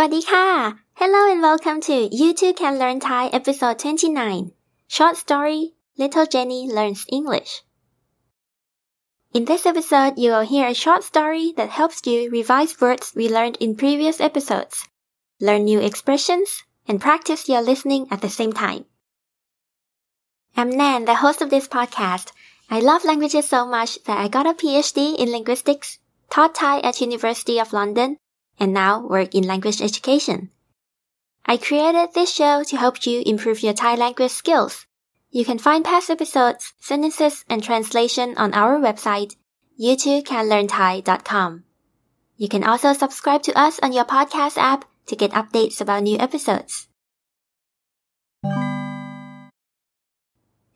Swadika! Hello and welcome to You Too Can Learn Thai episode 29. Short story, Little Jenny Learns English. In this episode, you will hear a short story that helps you revise words we learned in previous episodes, learn new expressions, and practice your listening at the same time. I'm Nan, the host of this podcast. I love languages so much that I got a PhD in linguistics, taught Thai at University of London, and now work in language education. I created this show to help you improve your Thai language skills. You can find past episodes, sentences, and translation on our website, youtoocanlearnthai.com. You can also subscribe to us on your podcast app to get updates about new episodes.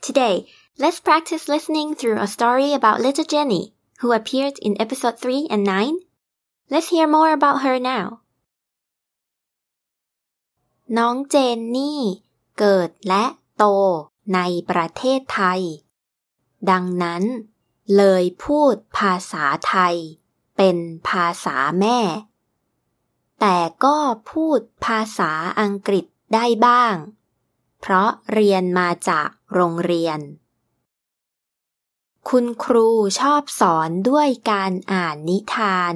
Today, let's practice listening through a story about little Jenny, who appeared in episode 3 and 9. Let's hear more about her now. น้องเจนนี่ เกิดและโตในประเทศไทย ดังนั้น เลยพูดภาษาไทย เป็นภาษาแม่ แต่ก็พูดภาษาอังกฤษได้บ้าง เพราะเรียนมาจากโรงเรียน คุณครูชอบสอนด้วยการอ่านนิทาน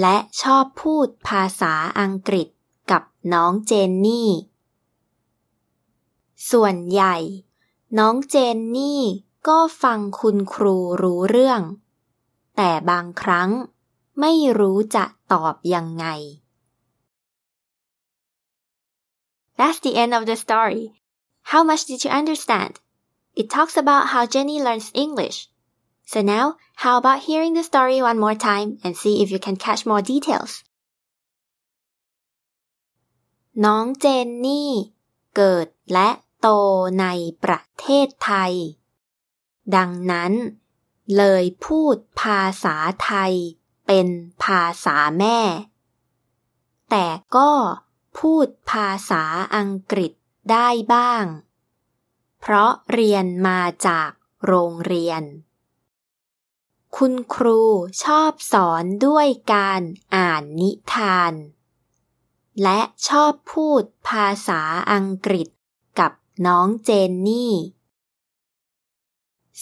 และชอบพูดภาษาอังกฤษกับน้องเจนนี่ ส่วนใหญ่ น้องเจนนี่ก็ฟังคุณครูรู้เรื่อง แต่บางครั้งไม่รู้จะตอบยังไง That's the end of the story. How much did you understand? It talks about how Jenny learns English. So now, how about hearing the story one more time and see if you can catch more details? น้องเจนนี่ เกิดและโตในประเทศไทย ดังนั้น เลยพูดภาษาไทย เป็นภาษาแม่ แต่ก็พูดภาษาอังกฤษได้บ้าง เพราะเรียนมาจากโรงเรียน คุณครูชอบสอนด้วยการอ่านนิทาน และชอบพูดภาษาอังกฤษกับน้องเจนนี่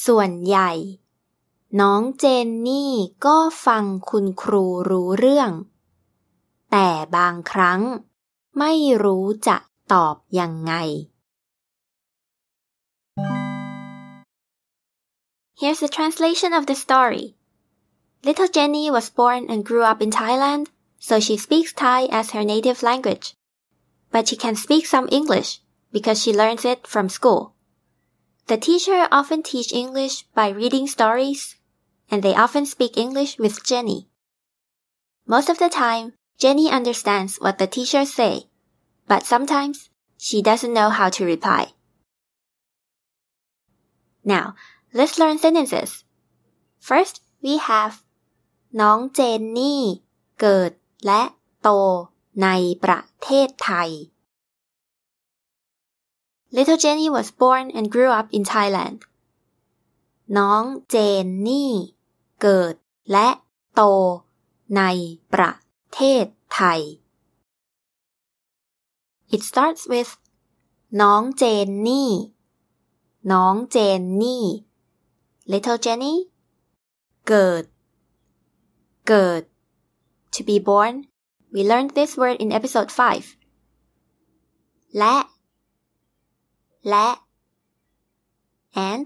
ส่วนใหญ่ น้องเจนนี่ก็ฟังคุณครูรู้เรื่อง แต่บางครั้งไม่รู้จะตอบยังไง Here's the translation of the story. Little Jenny was born and grew up in Thailand, so she speaks Thai as her native language. But she can speak some English because she learns it from school. The teacher often teach English by reading stories, and they often speak English with Jenny. Most of the time, Jenny understands what the teachers say, but sometimes she doesn't know how to reply. Now, let's learn sentences. First, we have น้องเจนนี่ เกิดและโตในประเทศไทย Little Jenny was born and grew up in Thailand. น้องเจนนี่ เกิดและโตในประเทศไทย It starts with น้องเจนนี่ น้องเจนนี่ Little Jenny เกิด เกิด To be born we learned this word in episode 5 และ และ and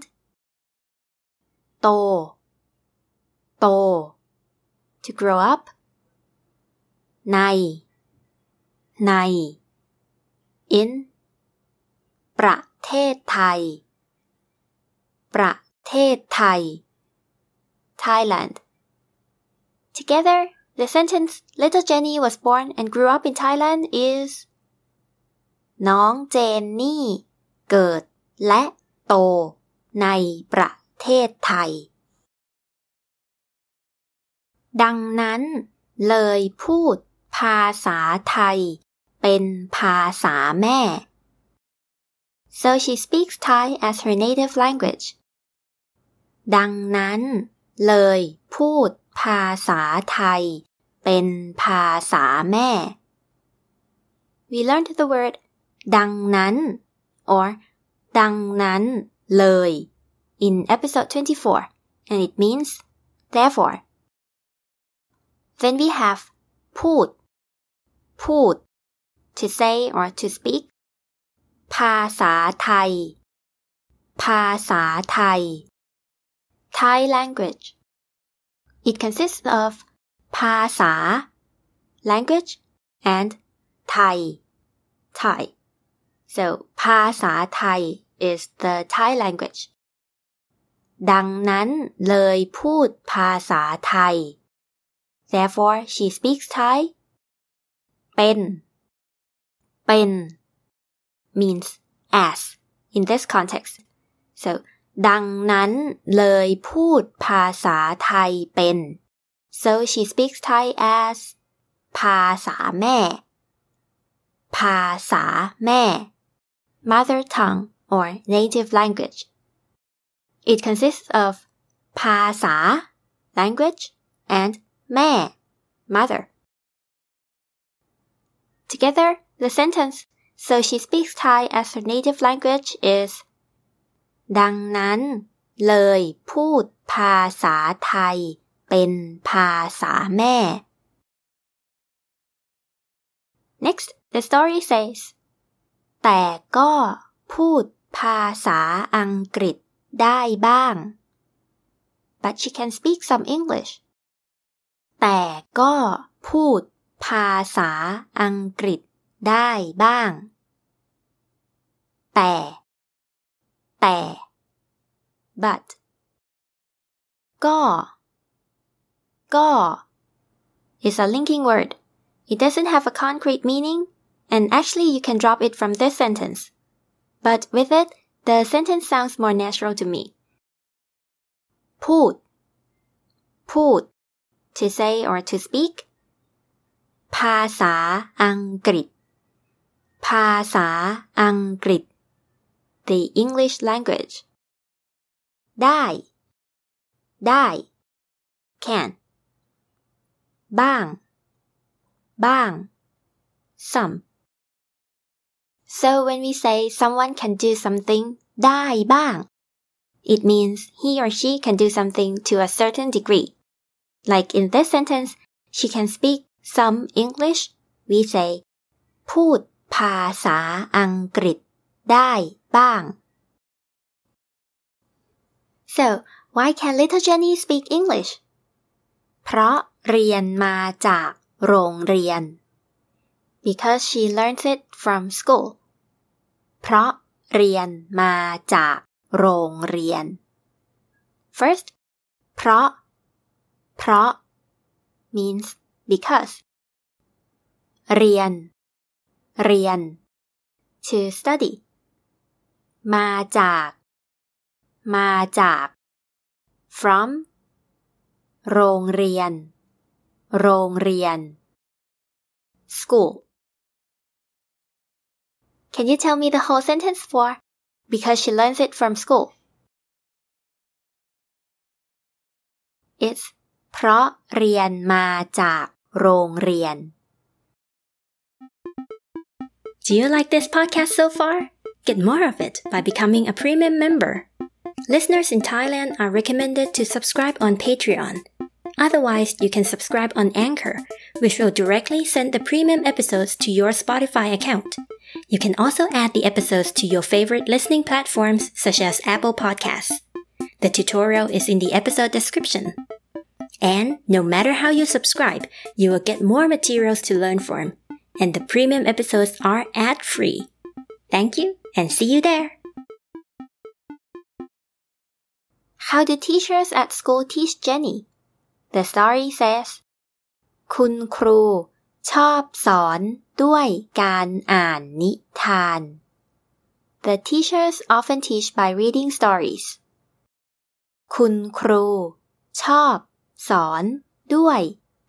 โต โต To grow up ใน ใน in ประเทศไทย ประ เทศไทย Thailand Together the sentence Little Jenny was born and grew up in Thailand is น้องเจนนี่ เกิด และโต ในประเทศไทย ดังนั้น เลยพูดภาษาไทย เป็นภาษาแม่ so she speaks Thai as her native language ดังนั้น เลยพูดภาษาไทย เป็นภาษาแม่ we learned the word ดังนั้น or ดังนั้นเลย in episode 24 and it means therefore then we have พูด พูด to say or to speak ภาษาไทย ภาษาไทย Thai language it consists of ภาษา language and Thai Thai so ภาษาไทย is the Thai language ดังนั้นเลยพูดภาษาไทย therefore she speaks Thai เป็น เป็น means as in this context so ดังนั้นเลยพูดภาษาไทยเป็น so she speaks Thai as ภาษาแม่ ภาษาแม่ mother tongue or native language it consists of ภาษา language and แม่ mother together the sentence so she speaks Thai as her native language is ดังนั้น เลยพูดภาษาไทย เป็นภาษาแม่ Next the story says แต่ก็พูดภาษาอังกฤษได้บ้าง but she can speak some English แต่ก็พูดภาษาอังกฤษได้บ้าง แต่ แต่ but ก็ ก็ is a linking word it doesn't have a concrete meaning and actually you can drop it from this sentence but with it the sentence sounds more natural to me พูด พูด to say or to speak ภาษาอังกฤษ ภาษาอังกฤษ the English language ได้ ได้ can บ้าง บ้าง some so when we say someone can do something ได้บ้าง it means he or she can do something to a certain degree like in this sentence she can speak some English we say พูดภาษาอังกฤษ ได้บ้าง so why can little Jenny speak English เพราะเรียนมาจากโรงเรียน because she learns it from school เพราะเรียนมาจากโรงเรียน first เพราะ เพราะ means because เรียน เรียน to study มาจาก มาจาก from โรงเรียน โรงเรียน school Can you tell me the whole sentence for because she learns it from school It's เพราะเรียนมาจากโรงเรียน Do you like this podcast so far? Get more of it by becoming a premium member. Listeners in Thailand are recommended to subscribe on Patreon. Otherwise, you can subscribe on Anchor, which will directly send the premium episodes to your Spotify account. You can also add the episodes to your favorite listening platforms such as Apple Podcasts. The tutorial is in the episode description. And no matter how you subscribe, you will get more materials to learn from. And the premium episodes are ad free. Thank you and see you there. How do teachers at school teach Jenny? The story says คุณครูชอบสอนด้วยการอ่านนิทาน The teachers often teach by reading stories. คุณครูชอบสอนด้วย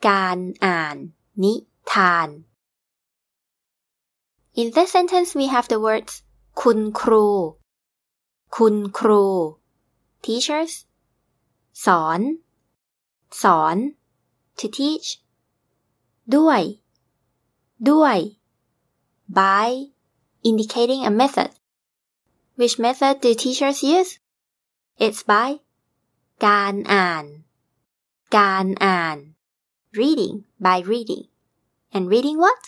การอ่านนิทาน In this sentence we have the words คุณครู คุณครู teachers สอน สอน to teach ด้วย ด้วย by indicating a method. Which method do teachers use? It's by การอ่าน การอ่าน reading by reading and reading what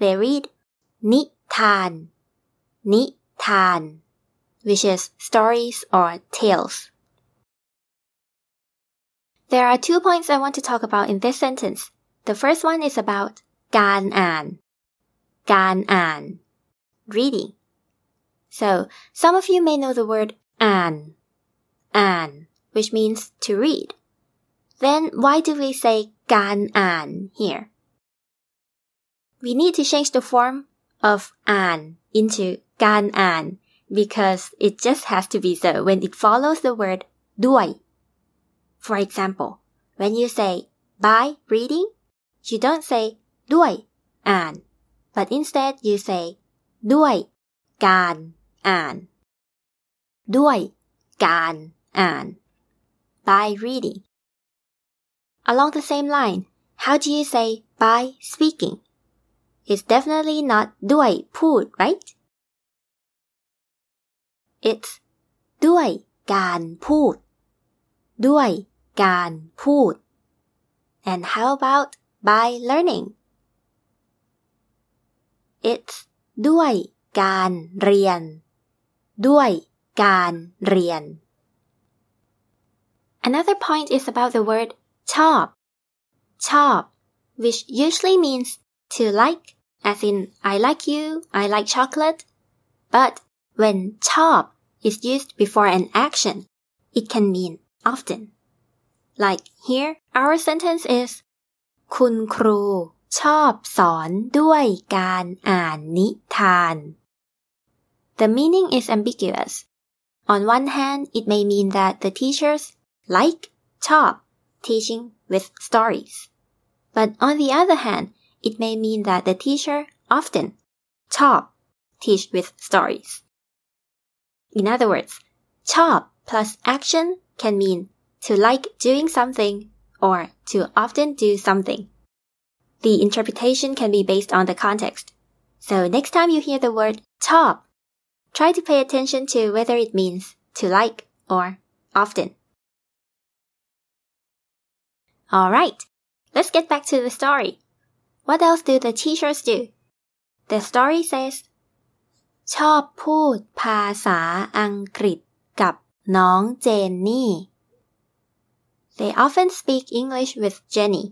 they read นิทาน นิทาน which is stories or tales there are two points I want to talk about in this sentence the first one is about การอ่าน การอ่าน reading so some of you may know the word อ่าน อ่าน which means to read then why do we say การอ่าน here we need to change the form of อ่าน into การอ่าน because it just has to be so when it follows the word ด้วย for example when you say by reading you don't say ด้วยอ่าน but instead you say ด้วยการอ่าน ด้วยการอ่าน by reading along the same line how do you say by speaking it's definitely not ด้วยพูด right it's ด้วยการพูด ด้วยการพูด and how about by learning it's ด้วยการเรียน ด้วยการเรียน Another point is about the word ชอบ ชอบ which usually means to like as in I like you I like chocolate but when ชอบ is used before an action it can mean often like here our sentence is คุณครูชอบสอนด้วยการอ่านนิทาน The meaning is ambiguous. On one hand, it may mean that the teachers like ชอบ teaching with stories. But on the other hand, it may mean that the teacher often ชอบ teach with stories. In other words, chop plus action can mean to like doing something or to often do something. The interpretation can be based on the context. So next time you hear the word chop, try to pay attention to whether it means to like or often. Alright, let's get back to the story. What else do the teachers do? The story says ชอบพูดภาษาอังกฤษกับน้องเจนนี่ They often speak English with Jenny.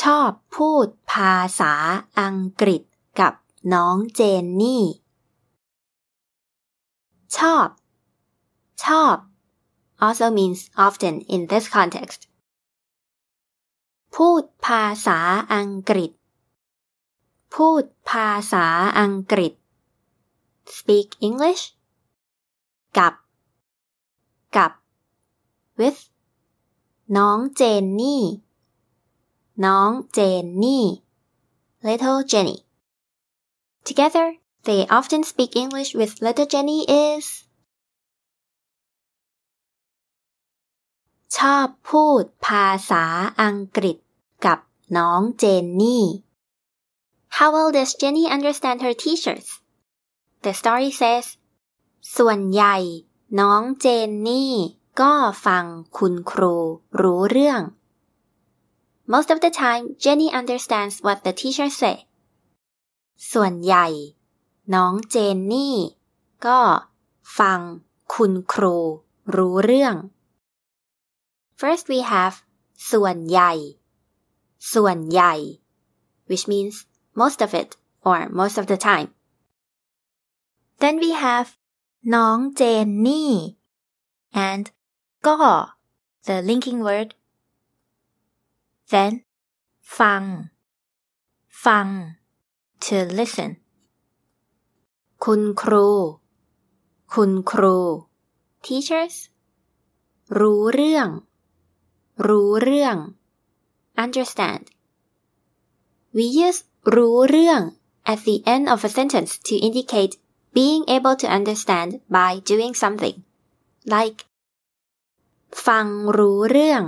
ชอบพูดภาษาอังกฤษกับน้องเจนนี่ ชอบ ชอบ also means often in this context พูดภาษาอังกฤษ พูดภาษาอังกฤษ speak English กับ กับ with น้องเจนนี่ น้องเจนนี่ little Jenny together they often speak English with little Jenny is ชอบพูดภาษาอังกฤษกับน้องเจนนี่ How well does Jenny understand her teachers? The story says ส่วนใหญ่ น้องเจนนี่ ก็ฟังคุณครูรู้เรื่อง Most of the time Jenny understands what the teacher say ส่วนใหญ่ น้องเจนนี่ ก็ฟังคุณครูรู้เรื่อง First we have ส่วนใหญ่ ส่วนใหญ่ which means most of it or most of the time then we have น้องเจนนี่ and ก็ the linking word then ฟัง ฟัง to listen คุณครู คุณครู teachers รู้เรื่อง รู้เรื่อง understand we use รู้เรื่อง at the end of a sentence to indicate being able to understand by doing something like ฟังรู้เรื่อง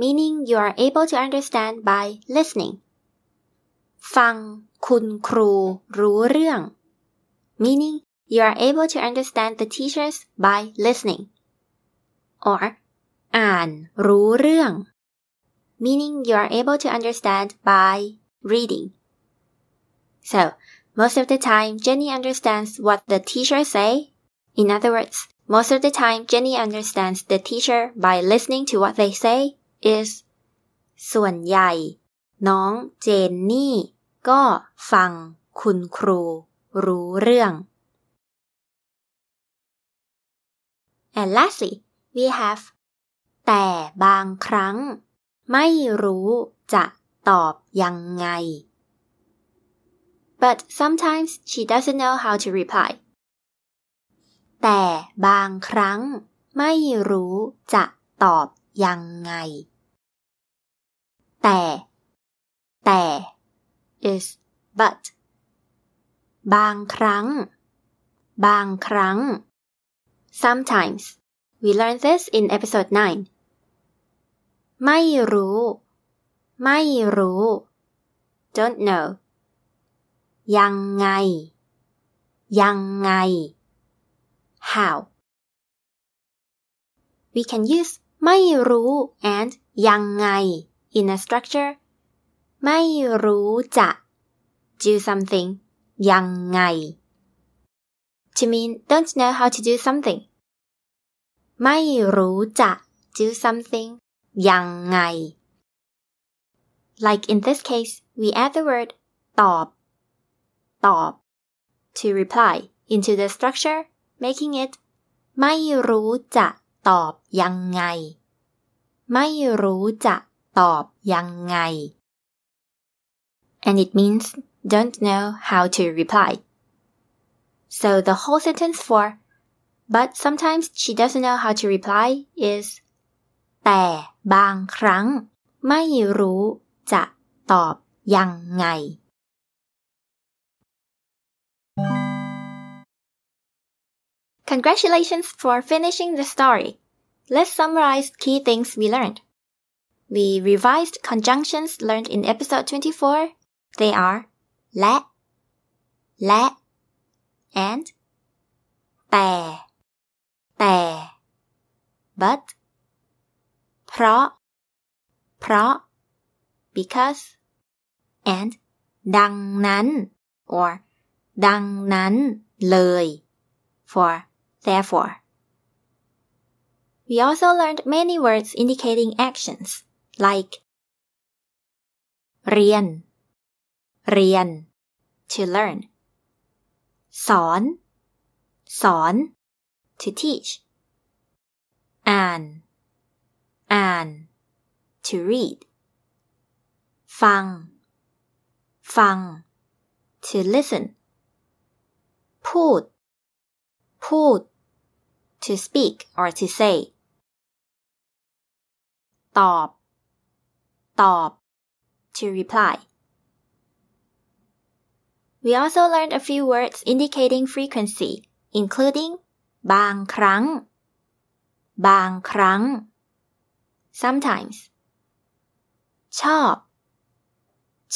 meaning you are able to understand by listening ฟังคุณครูรู้เรื่อง meaning you are able to understand the teachers by listening or อ่านรู้เรื่อง meaning you are able to understand by reading so most of the time Jenny understands what the teacher say in other words most of the time Jenny understands the teacher by listening to what they say is ส่วนใหญ่ น้องเจนนี่ ก็ฟังคุณครู รู้เรื่อง and lastly we have แต่บางครั้ง ไม่รู้จะตอบยังไง but sometimes she doesn't know how to reply แต่บางครั้งไม่รู้จะตอบยังไง แต่ แต่ is but บางครั้ง บางครั้ง sometimes we learn this in episode 9 ไม่รู้ ไม่รู้ don't know ยังไง ยังไง how we can use ไม่รู้ and ยังไง in a structure ไม่รู้จะ do something ยังไง to mean don't know how to do something ไม่รู้จะ do something ยังไง like in this case we add the word ตอบ ตอบ to reply into the structure making it ไม่รู้จะตอบยังไง ไม่รู้จะตอบยังไง and it means don't know how to reply so the whole sentence for but sometimes she doesn't know how to reply is แต่บางครั้ง ไม่รู้จะตอบยังไง Congratulations for finishing the story. Let's summarize key things we learned. We revised conjunctions learned in episode 24. They are และ และ and แต่ แต่ but เพราะ เพราะ because and ดังนั้น or ดังนั้นเลย for therefore. We also learned many words indicating actions, like เรียน เรียน to learn สอน สอน to teach อ่าน อ่าน to read ฟัง ฟัง to listen พูด พูด to speak or to say ตอบ ตอบ to reply We also learned a few words indicating frequency including บางครั้ง บางครั้ง sometimes ชอบ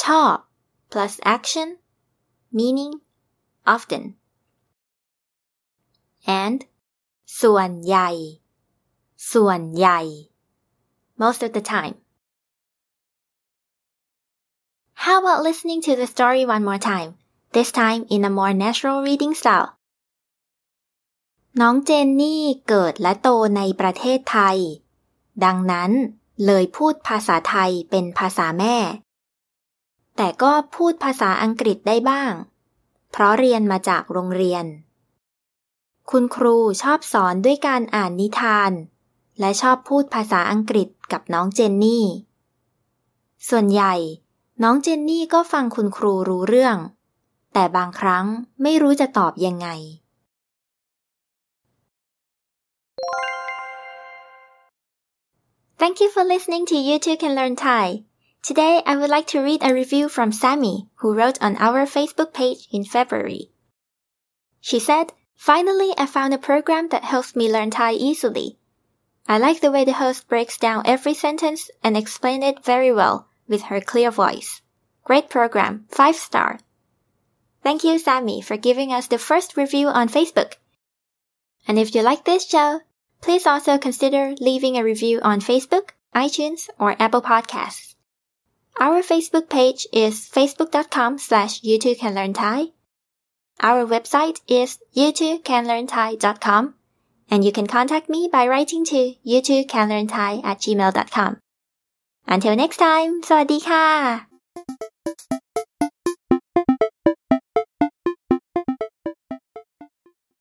ชอบ plus action meaning often and ส่วนใหญ่ ส่วนใหญ่ most of the time How about listening to the story one more time this time in a more natural reading style น้องเจนนี่เกิดและโตในประเทศไทย ดังนั้นเลยพูดภาษาไทยเป็นภาษาแม่ แต่ก็พูดภาษาอังกฤษได้บ้าง เพราะเรียนมาจากโรงเรียน คุณครูชอบสอนด้วยการอ่านนิทาน และชอบพูดภาษาอังกฤษกับน้องเจนนี่ ส่วนใหญ่ น้องเจนนี่ก็ฟังคุณครูรู้เรื่อง แต่บางครั้งไม่รู้จะตอบยังไง Thank you for listening to You Too Can Learn Thai. Today, I would like to read a review from Sammy, who wrote on our Facebook page in February. She said, Finally, I found a program that helps me learn Thai easily. I like the way the host breaks down every sentence and explains it very well with her clear voice. Great program, 5 star. Thank you, Sammy, for giving us the first review on Facebook. And if you like this show, please also consider leaving a review on Facebook, iTunes, or Apple Podcasts. Our Facebook page is facebook.com slash you can learn Thai. Our website is youtoocanlearnthai.com and you can contact me by writing to youtoocanlearnthai at gmail.com. Until next time, สวัสดีค่ะ